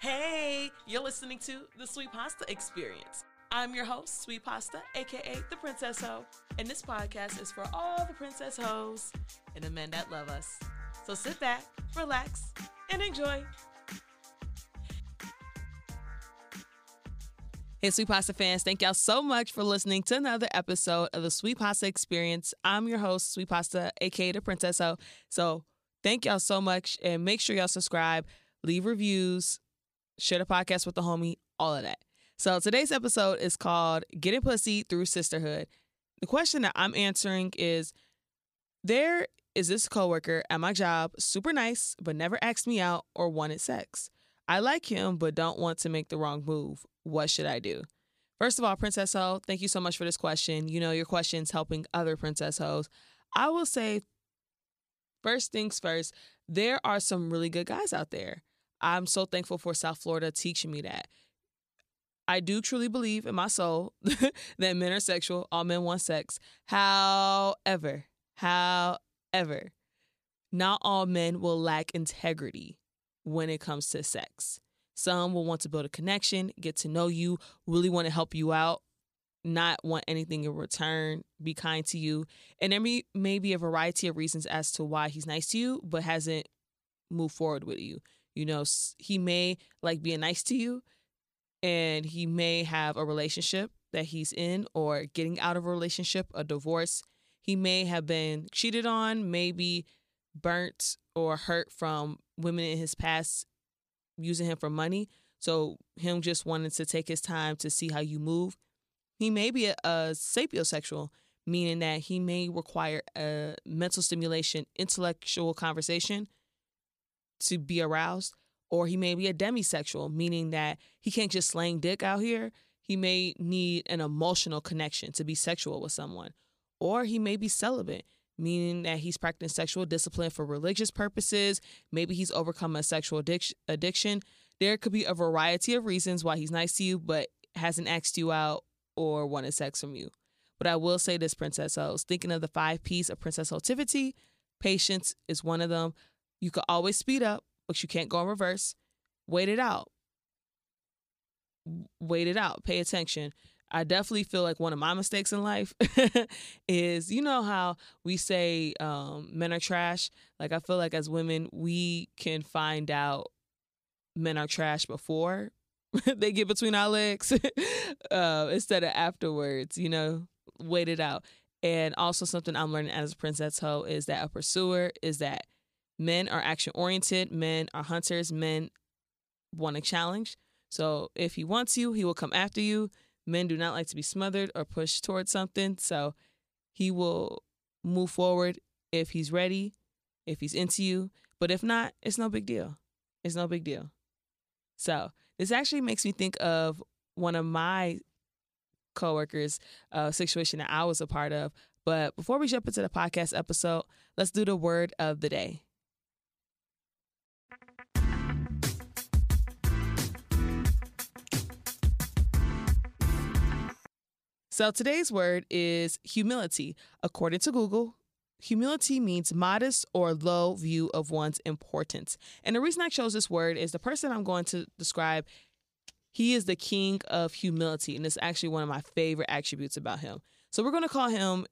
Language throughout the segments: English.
Hey, you're listening to the Sweet Pasta Experience. I'm your host, Sweet Pasta, aka the Princess Ho, and this podcast is for all the princess hoes and the men that love us. So sit back, relax, and enjoy. Hey, Sweet Pasta fans, thank y'all so much for listening to another episode of the Sweet Pasta Experience. I'm your host, Sweet Pasta, aka the Princess Ho. So thank y'all so much, and make sure y'all subscribe, leave reviews, share the podcast with the homie, all of that. So today's episode is called Getting Pussy Through Sisterhood. The question that I'm answering is there is this coworker at my job, super nice, but never asked me out or wanted sex. I like him, but don't want to make the wrong move. What should I do? First of all, Princess Ho, thank you so much for this question. You know, your question's helping other Princess Hoes. I will say, first things first, there are some really good guys out there. I'm so thankful for South Florida teaching me that. I do truly believe in my soul that men are sexual, all men want sex. However, however, not all men will lack integrity when it comes to sex. Some will want to build a connection, get to know you, really want to help you out, not want anything in return, be kind to you. And there may, may be a variety of reasons as to why he's nice to you, but hasn't moved forward with you. You know, he may like being nice to you and he may have a relationship that he's in or getting out of a relationship, a divorce. He may have been cheated on, maybe burnt or hurt from women in his past using him for money. So him just wanting to take his time to see how you move. He may be a, a sapiosexual, meaning that he may require a mental stimulation, intellectual conversation to be aroused. Or he may be a demisexual, meaning that he can't just slang dick out here. He may need an emotional connection to be sexual with someone. Or he may be celibate, meaning that he's practicing sexual discipline for religious purposes. Maybe he's overcome a sexual addiction. There could be a variety of reasons why he's nice to you, but hasn't asked you out or wanted sex from you. But I will say this, Princess Hoes, thinking of the five P's of Princess Hotivity, patience is one of them. You could always speed up, but you can't go in reverse. Wait it out. Wait it out. Pay attention. I definitely feel like one of my mistakes in life is you know how we say um, men are trash. Like I feel like as women we can find out men are trash before they get between our legs uh, instead of afterwards. You know, wait it out. And also something I'm learning as a princess hoe is that a pursuer is that men are action oriented, men are hunters, men want a challenge. So if he wants you, he will come after you men do not like to be smothered or pushed towards something. So he will move forward if he's ready, if he's into you. But if not, it's no big deal. It's no big deal. So this actually makes me think of one of my coworkers' uh, situation that I was a part of. But before we jump into the podcast episode, let's do the word of the day. So today's word is humility. According to Google, humility means modest or low view of one's importance. And the reason I chose this word is the person I'm going to describe, he is the king of humility. And it's actually one of my favorite attributes about him. So we're going to call him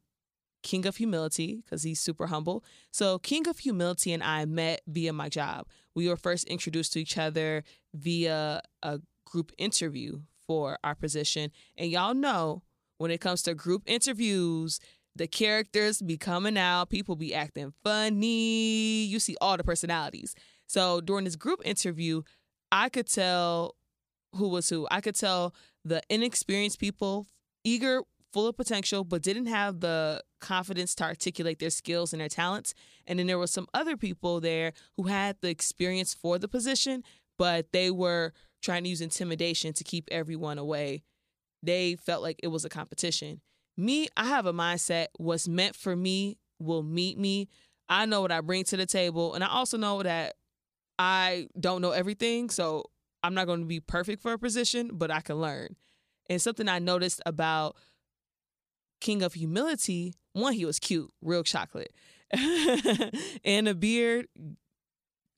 King of Humility because he's super humble. So, King of Humility and I met via my job. We were first introduced to each other via a group interview for our position. And y'all know when it comes to group interviews, the characters be coming out, people be acting funny. You see all the personalities. So during this group interview, I could tell who was who. I could tell the inexperienced people, eager, full of potential, but didn't have the confidence to articulate their skills and their talents. And then there were some other people there who had the experience for the position, but they were trying to use intimidation to keep everyone away they felt like it was a competition. Me, I have a mindset what's meant for me will meet me. I know what I bring to the table, and I also know that I don't know everything, so I'm not going to be perfect for a position, but I can learn. And something I noticed about King of Humility, one, he was cute, real chocolate. and a beard,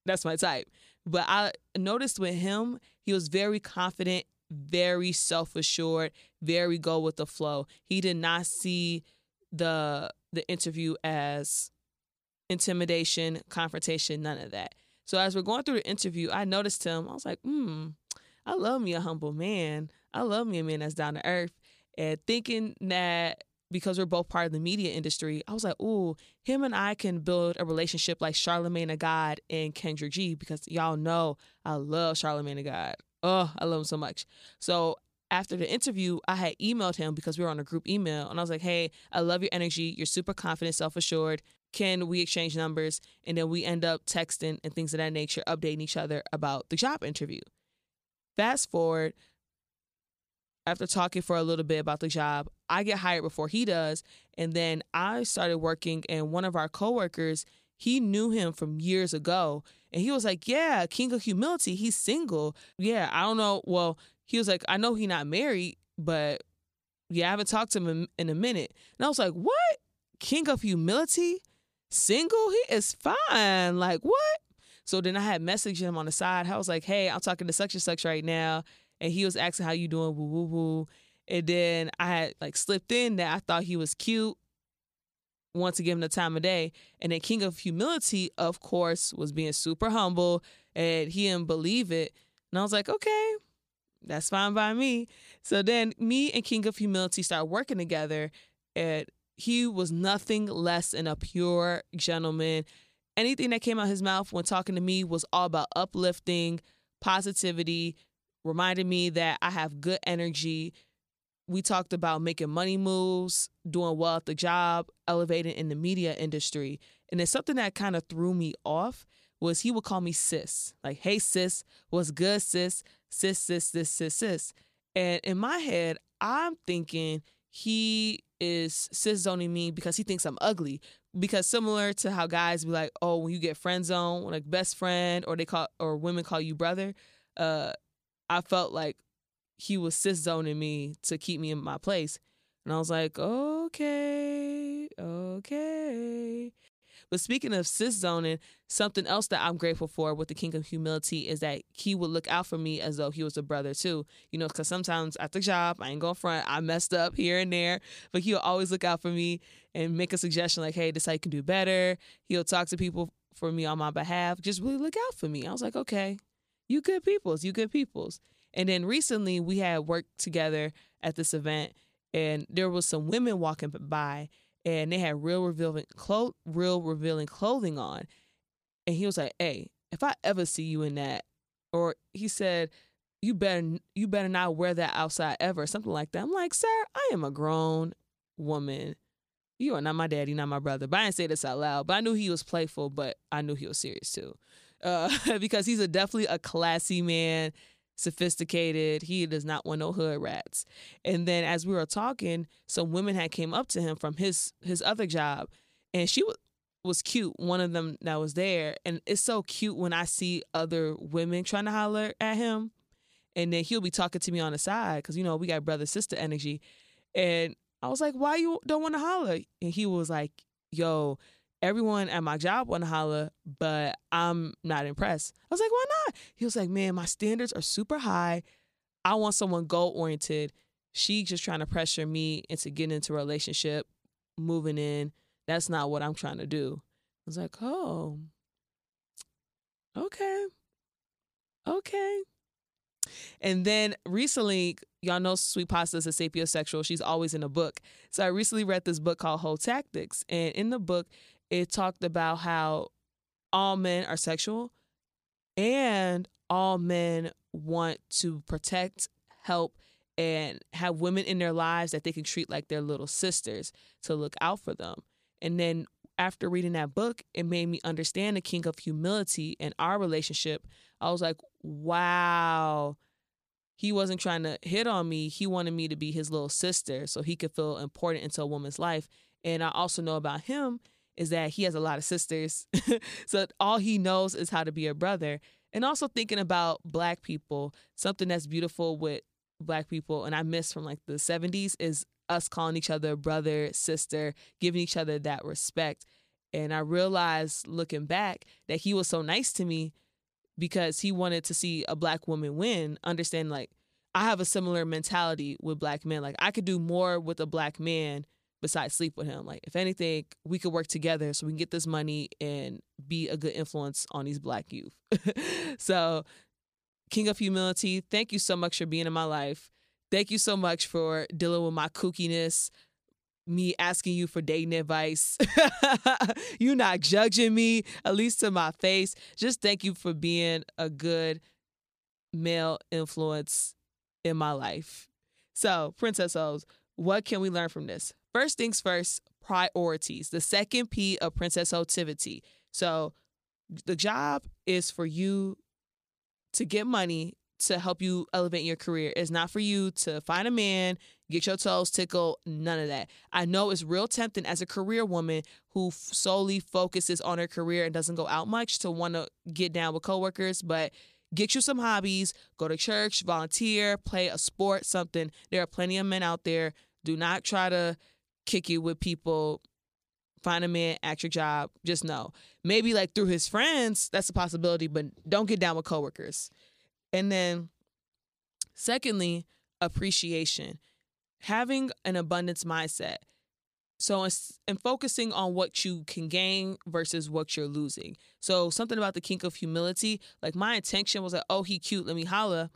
that's my type. But I noticed with him, he was very confident, very self assured, very go with the flow. He did not see the the interview as intimidation, confrontation, none of that. So as we're going through the interview, I noticed him. I was like, hmm, I love me a humble man. I love me a man that's down to earth. And thinking that because we're both part of the media industry, I was like, ooh, him and I can build a relationship like Charlamagne the God and Kendrick G because y'all know I love Charlamagne the God. Oh, I love him so much. So after the interview, I had emailed him because we were on a group email and I was like, hey, I love your energy. You're super confident, self assured. Can we exchange numbers? And then we end up texting and things of that nature, updating each other about the job interview. Fast forward, after talking for a little bit about the job, I get hired before he does. And then I started working, and one of our coworkers, he knew him from years ago. And he was like, Yeah, King of Humility, he's single. Yeah, I don't know. Well, he was like, I know he not married, but yeah, I haven't talked to him in a minute. And I was like, What? King of Humility? Single? He is fine. Like, what? So then I had messaged him on the side. I was like, Hey, I'm talking to such and such right now and he was asking how you doing, woo woo woo. And then I had like slipped in that I thought he was cute. Want to give him the time of day, and then King of Humility, of course, was being super humble, and he didn't believe it. And I was like, okay, that's fine by me. So then me and King of Humility started working together, and he was nothing less than a pure gentleman. Anything that came out his mouth when talking to me was all about uplifting, positivity, reminded me that I have good energy. We talked about making money moves, doing well at the job, elevating in the media industry. And then something that kind of threw me off was he would call me sis. Like, hey sis, what's good, sis? Sis, sis, sis, sis, sis. And in my head, I'm thinking he is sis zoning me because he thinks I'm ugly. Because similar to how guys be like, oh, when you get friend zone, like best friend, or they call or women call you brother, uh, I felt like he was sis zoning me to keep me in my place. And I was like, okay, okay. But speaking of sis zoning, something else that I'm grateful for with the King of Humility is that he would look out for me as though he was a brother too. You know, because sometimes at the job, I ain't going front, I messed up here and there, but he'll always look out for me and make a suggestion like, hey, this you can do better. He'll talk to people for me on my behalf. Just really look out for me. I was like, okay, you good peoples, you good peoples. And then recently we had worked together at this event and there was some women walking by and they had real revealing clo- real revealing clothing on. And he was like, "Hey, if I ever see you in that," or he said, "You better you better not wear that outside ever," something like that. I'm like, "Sir, I am a grown woman. You are not my daddy, not my brother." But I didn't say this out loud. But I knew he was playful, but I knew he was serious too uh, because he's a definitely a classy man, sophisticated. He does not want no hood rats. And then as we were talking, some women had came up to him from his his other job, and she was was cute. One of them that was there, and it's so cute when I see other women trying to holler at him, and then he'll be talking to me on the side because you know we got brother sister energy, and I was like, "Why you don't want to holler?" And he was like, "Yo." Everyone at my job want to holla, but I'm not impressed. I was like, why not? He was like, man, my standards are super high. I want someone goal oriented. She just trying to pressure me into getting into a relationship, moving in. That's not what I'm trying to do. I was like, oh, okay, okay. And then recently, y'all know Sweet Pasta is a sapiosexual. She's always in a book. So I recently read this book called Whole Tactics. And in the book, it talked about how all men are sexual and all men want to protect, help, and have women in their lives that they can treat like their little sisters to look out for them. And then after reading that book, it made me understand the king of humility and our relationship. I was like, wow, he wasn't trying to hit on me. He wanted me to be his little sister so he could feel important into a woman's life. And I also know about him is that he has a lot of sisters. so all he knows is how to be a brother. And also thinking about black people, something that's beautiful with black people and I miss from like the 70s is us calling each other brother, sister, giving each other that respect. And I realized looking back that he was so nice to me because he wanted to see a black woman win, understand like I have a similar mentality with black men. Like I could do more with a black man besides sleep with him. Like if anything, we could work together so we can get this money and be a good influence on these black youth. so King of Humility, thank you so much for being in my life. Thank you so much for dealing with my kookiness, me asking you for dating advice. you not judging me, at least to my face. Just thank you for being a good male influence in my life. So, Princess O's, what can we learn from this? First things first, priorities. The second P of Princess Hotivity. So, the job is for you to get money to help you elevate your career. It's not for you to find a man, get your toes tickled, none of that. I know it's real tempting as a career woman who solely focuses on her career and doesn't go out much to want to get down with coworkers, but get you some hobbies, go to church, volunteer, play a sport, something. There are plenty of men out there. Do not try to kick you with people. Find a man at your job. Just know. Maybe like through his friends, that's a possibility, but don't get down with coworkers. And then, secondly, appreciation. Having an abundance mindset. So, and focusing on what you can gain versus what you're losing. So, something about the king of humility, like my intention was like, oh, he cute, let me holla.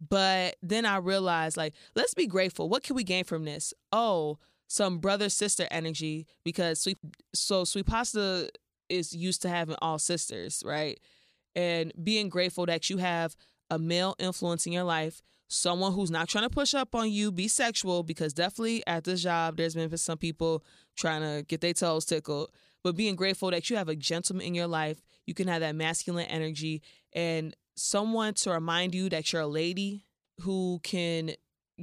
But then I realized, like, let's be grateful. What can we gain from this? Oh, some brother sister energy because sweet, so sweet pasta is used to having all sisters, right? and being grateful that you have a male influence in your life, someone who's not trying to push up on you, be sexual, because definitely at this job, there's been some people trying to get their toes tickled. But being grateful that you have a gentleman in your life, you can have that masculine energy, and someone to remind you that you're a lady who can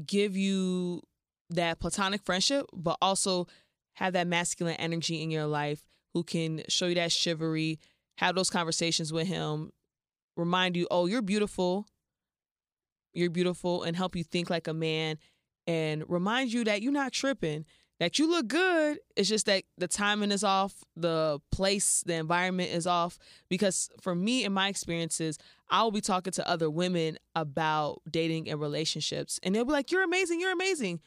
give you that platonic friendship, but also have that masculine energy in your life who can show you that chivalry, have those conversations with him, remind you, oh, you're beautiful. You're beautiful, and help you think like a man and remind you that you're not tripping, that you look good. It's just that the timing is off, the place, the environment is off. Because for me, in my experiences, I will be talking to other women about dating and relationships, and they'll be like, You're amazing, you're amazing.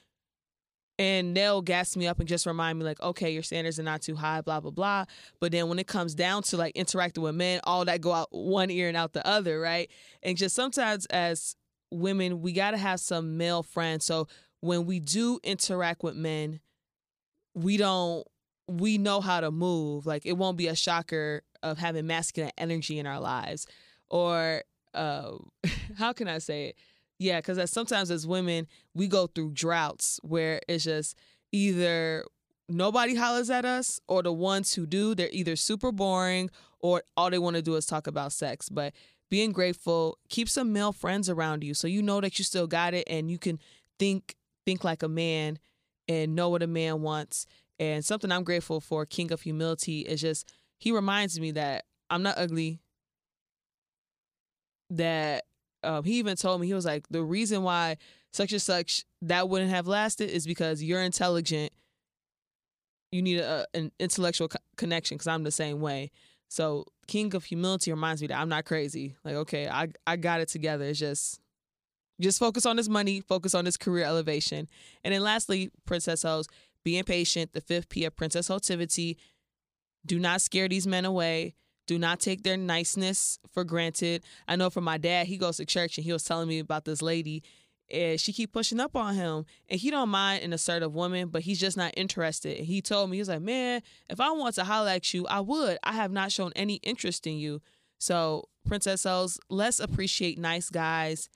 And they'll gas me up and just remind me like okay your standards are not too high blah blah blah. But then when it comes down to like interacting with men all that go out one ear and out the other right? And just sometimes as women we got to have some male friends. So when we do interact with men we don't we know how to move. Like it won't be a shocker of having masculine energy in our lives or uh how can i say it yeah, because sometimes as women, we go through droughts where it's just either nobody hollers at us or the ones who do, they're either super boring or all they want to do is talk about sex. But being grateful, keep some male friends around you so you know that you still got it and you can think think like a man and know what a man wants. And something I'm grateful for, King of Humility, is just he reminds me that I'm not ugly, that um, he even told me he was like the reason why such and such that wouldn't have lasted is because you're intelligent. You need a, an intellectual co- connection because i'm the same way. So king of humility reminds me that i'm not crazy. Like okay i i got it together. It's just just focus on this money focus on this career elevation. And then lastly princess hoes being patient the fifth p of princess hotivity do not scare these men away do not take their niceness for granted. I know for my dad, he goes to church and he was telling me about this lady and she keep pushing up on him and he don't mind an assertive woman but he's just not interested. And he told me he was like man if i want to holler at you i would. I have not shown any interest in you. So princess O's, let's appreciate nice guys.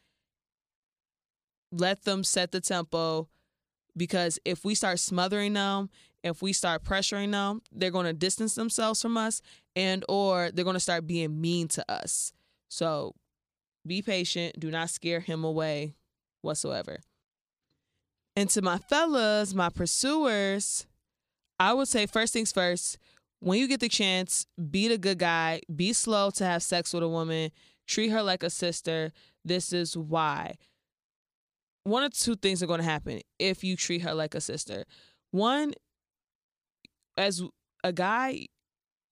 Let them set the tempo because if we start smothering them if we start pressuring them they're going to distance themselves from us and or they're going to start being mean to us. So be patient, do not scare him away whatsoever. And to my fellas, my pursuers, I would say first things first, when you get the chance, be the good guy, be slow to have sex with a woman, treat her like a sister. This is why. One or two things are going to happen if you treat her like a sister. One, as a guy,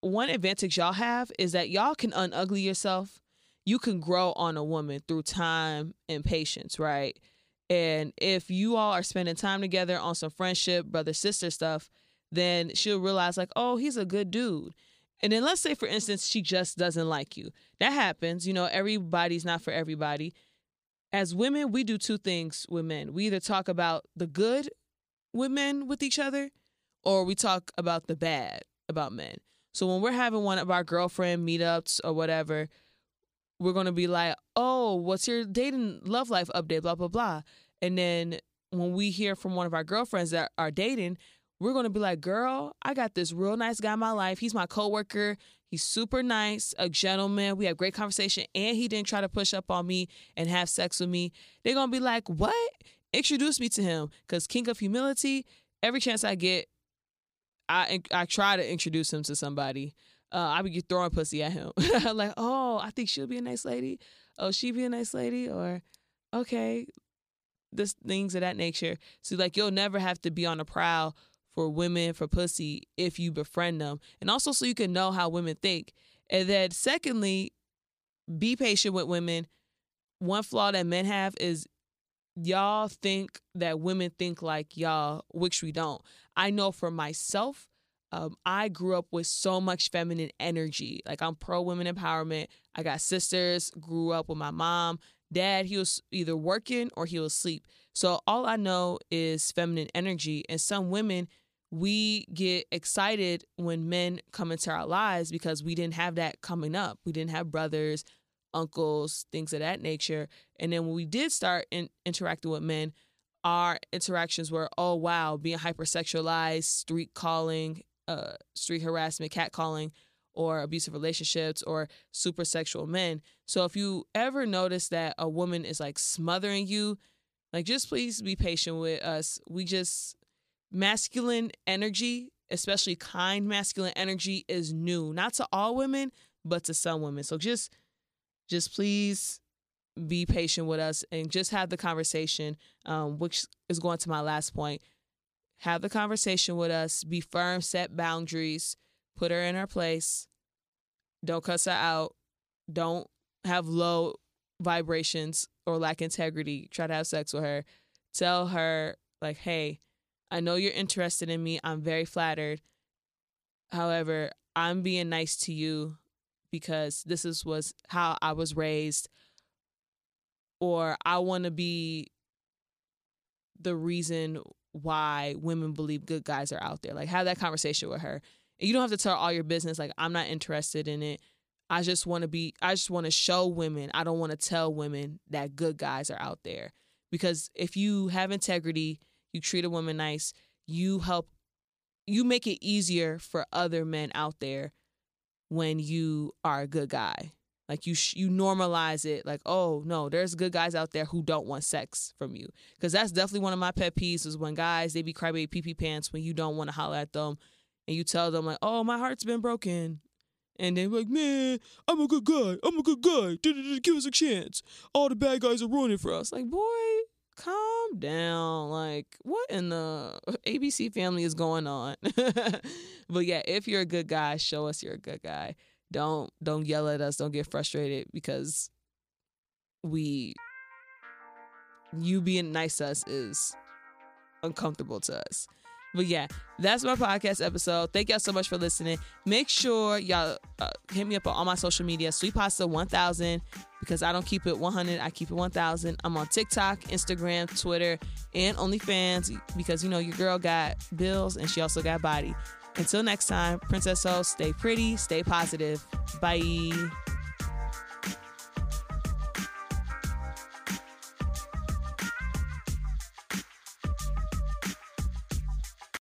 one advantage y'all have is that y'all can unugly yourself. you can grow on a woman through time and patience, right? And if you all are spending time together on some friendship, brother sister stuff, then she'll realize, like, oh, he's a good dude. And then let's say, for instance, she just doesn't like you. That happens. You know, everybody's not for everybody. As women, we do two things with men. We either talk about the good with men with each other, or we talk about the bad about men. So when we're having one of our girlfriend meetups or whatever, we're gonna be like, "Oh, what's your dating love life update?" Blah blah blah. And then when we hear from one of our girlfriends that are dating, we're gonna be like, "Girl, I got this real nice guy in my life. He's my coworker. He's super nice, a gentleman. We have great conversation, and he didn't try to push up on me and have sex with me." They're gonna be like, "What? Introduce me to him." Because king of humility. Every chance I get, I I try to introduce him to somebody uh, I be throwing pussy at him. like, oh, I think she'll be a nice lady. Oh, she be a nice lady, or okay, this things of that nature. So like, you'll never have to be on the prowl for women for pussy if you befriend them, and also so you can know how women think. And then secondly, be patient with women. One flaw that men have is y'all think that women think like y'all, which we don't. I know for myself um, I grew up with so much feminine energy. Like I'm pro women empowerment. I got sisters, grew up with my mom. Dad, he was either working or he was asleep. So all I know is feminine energy. And some women, we get excited when men come into our lives because we didn't have that coming up. We didn't have brothers, uncles, things of that nature. And then when we did start in, interacting with men, our interactions were, oh wow, being hypersexualized, street calling, uh, street harassment, catcalling, or abusive relationships or super sexual men. So if you ever notice that a woman is like smothering you, like just please be patient with us. We just masculine energy, especially kind masculine energy is new. Not to all women, but to some women. So just just please be patient with us and just have the conversation um, which is going to my last point have the conversation with us, be firm, set boundaries, put her in her place. Don't cuss her out. Don't have low vibrations or lack integrity. Try to have sex with her. Tell her, like, hey, I know you're interested in me. I'm very flattered. However, I'm being nice to you because this is was how I was raised. Or I want to be the reason why women believe good guys are out there. Like have that conversation with her. And you don't have to tell all your business like I'm not interested in it. I just want to be I just want to show women. I don't want to tell women that good guys are out there. Because if you have integrity, you treat a woman nice, you help you make it easier for other men out there when you are a good guy. Like you sh- you normalize it like, "Oh, no, there's good guys out there who don't want sex from you." Cuz that's definitely one of my pet peeves is when guys they be crybaby pee pee pants when you don't want to holler at them and you tell them like, "Oh, my heart's been broken." And they're like, man, I'm a good guy. I'm a good guy. Give us a chance. All the bad guys are ruining for us. Like, boy, calm down. Like, what in the ABC family is going on? but yeah, if you're a good guy, show us you're a good guy don't don't yell at us don't get frustrated because we you being nice to us is uncomfortable to us but yeah that's my podcast episode thank y'all so much for listening make sure y'all uh, hit me up on all my social media sweet pasta 1000 because i don't keep it 100 i keep it 1000 i'm on tiktok instagram twitter and onlyfans because you know your girl got bills and she also got body until next time, Princess O, stay pretty, stay positive. Bye.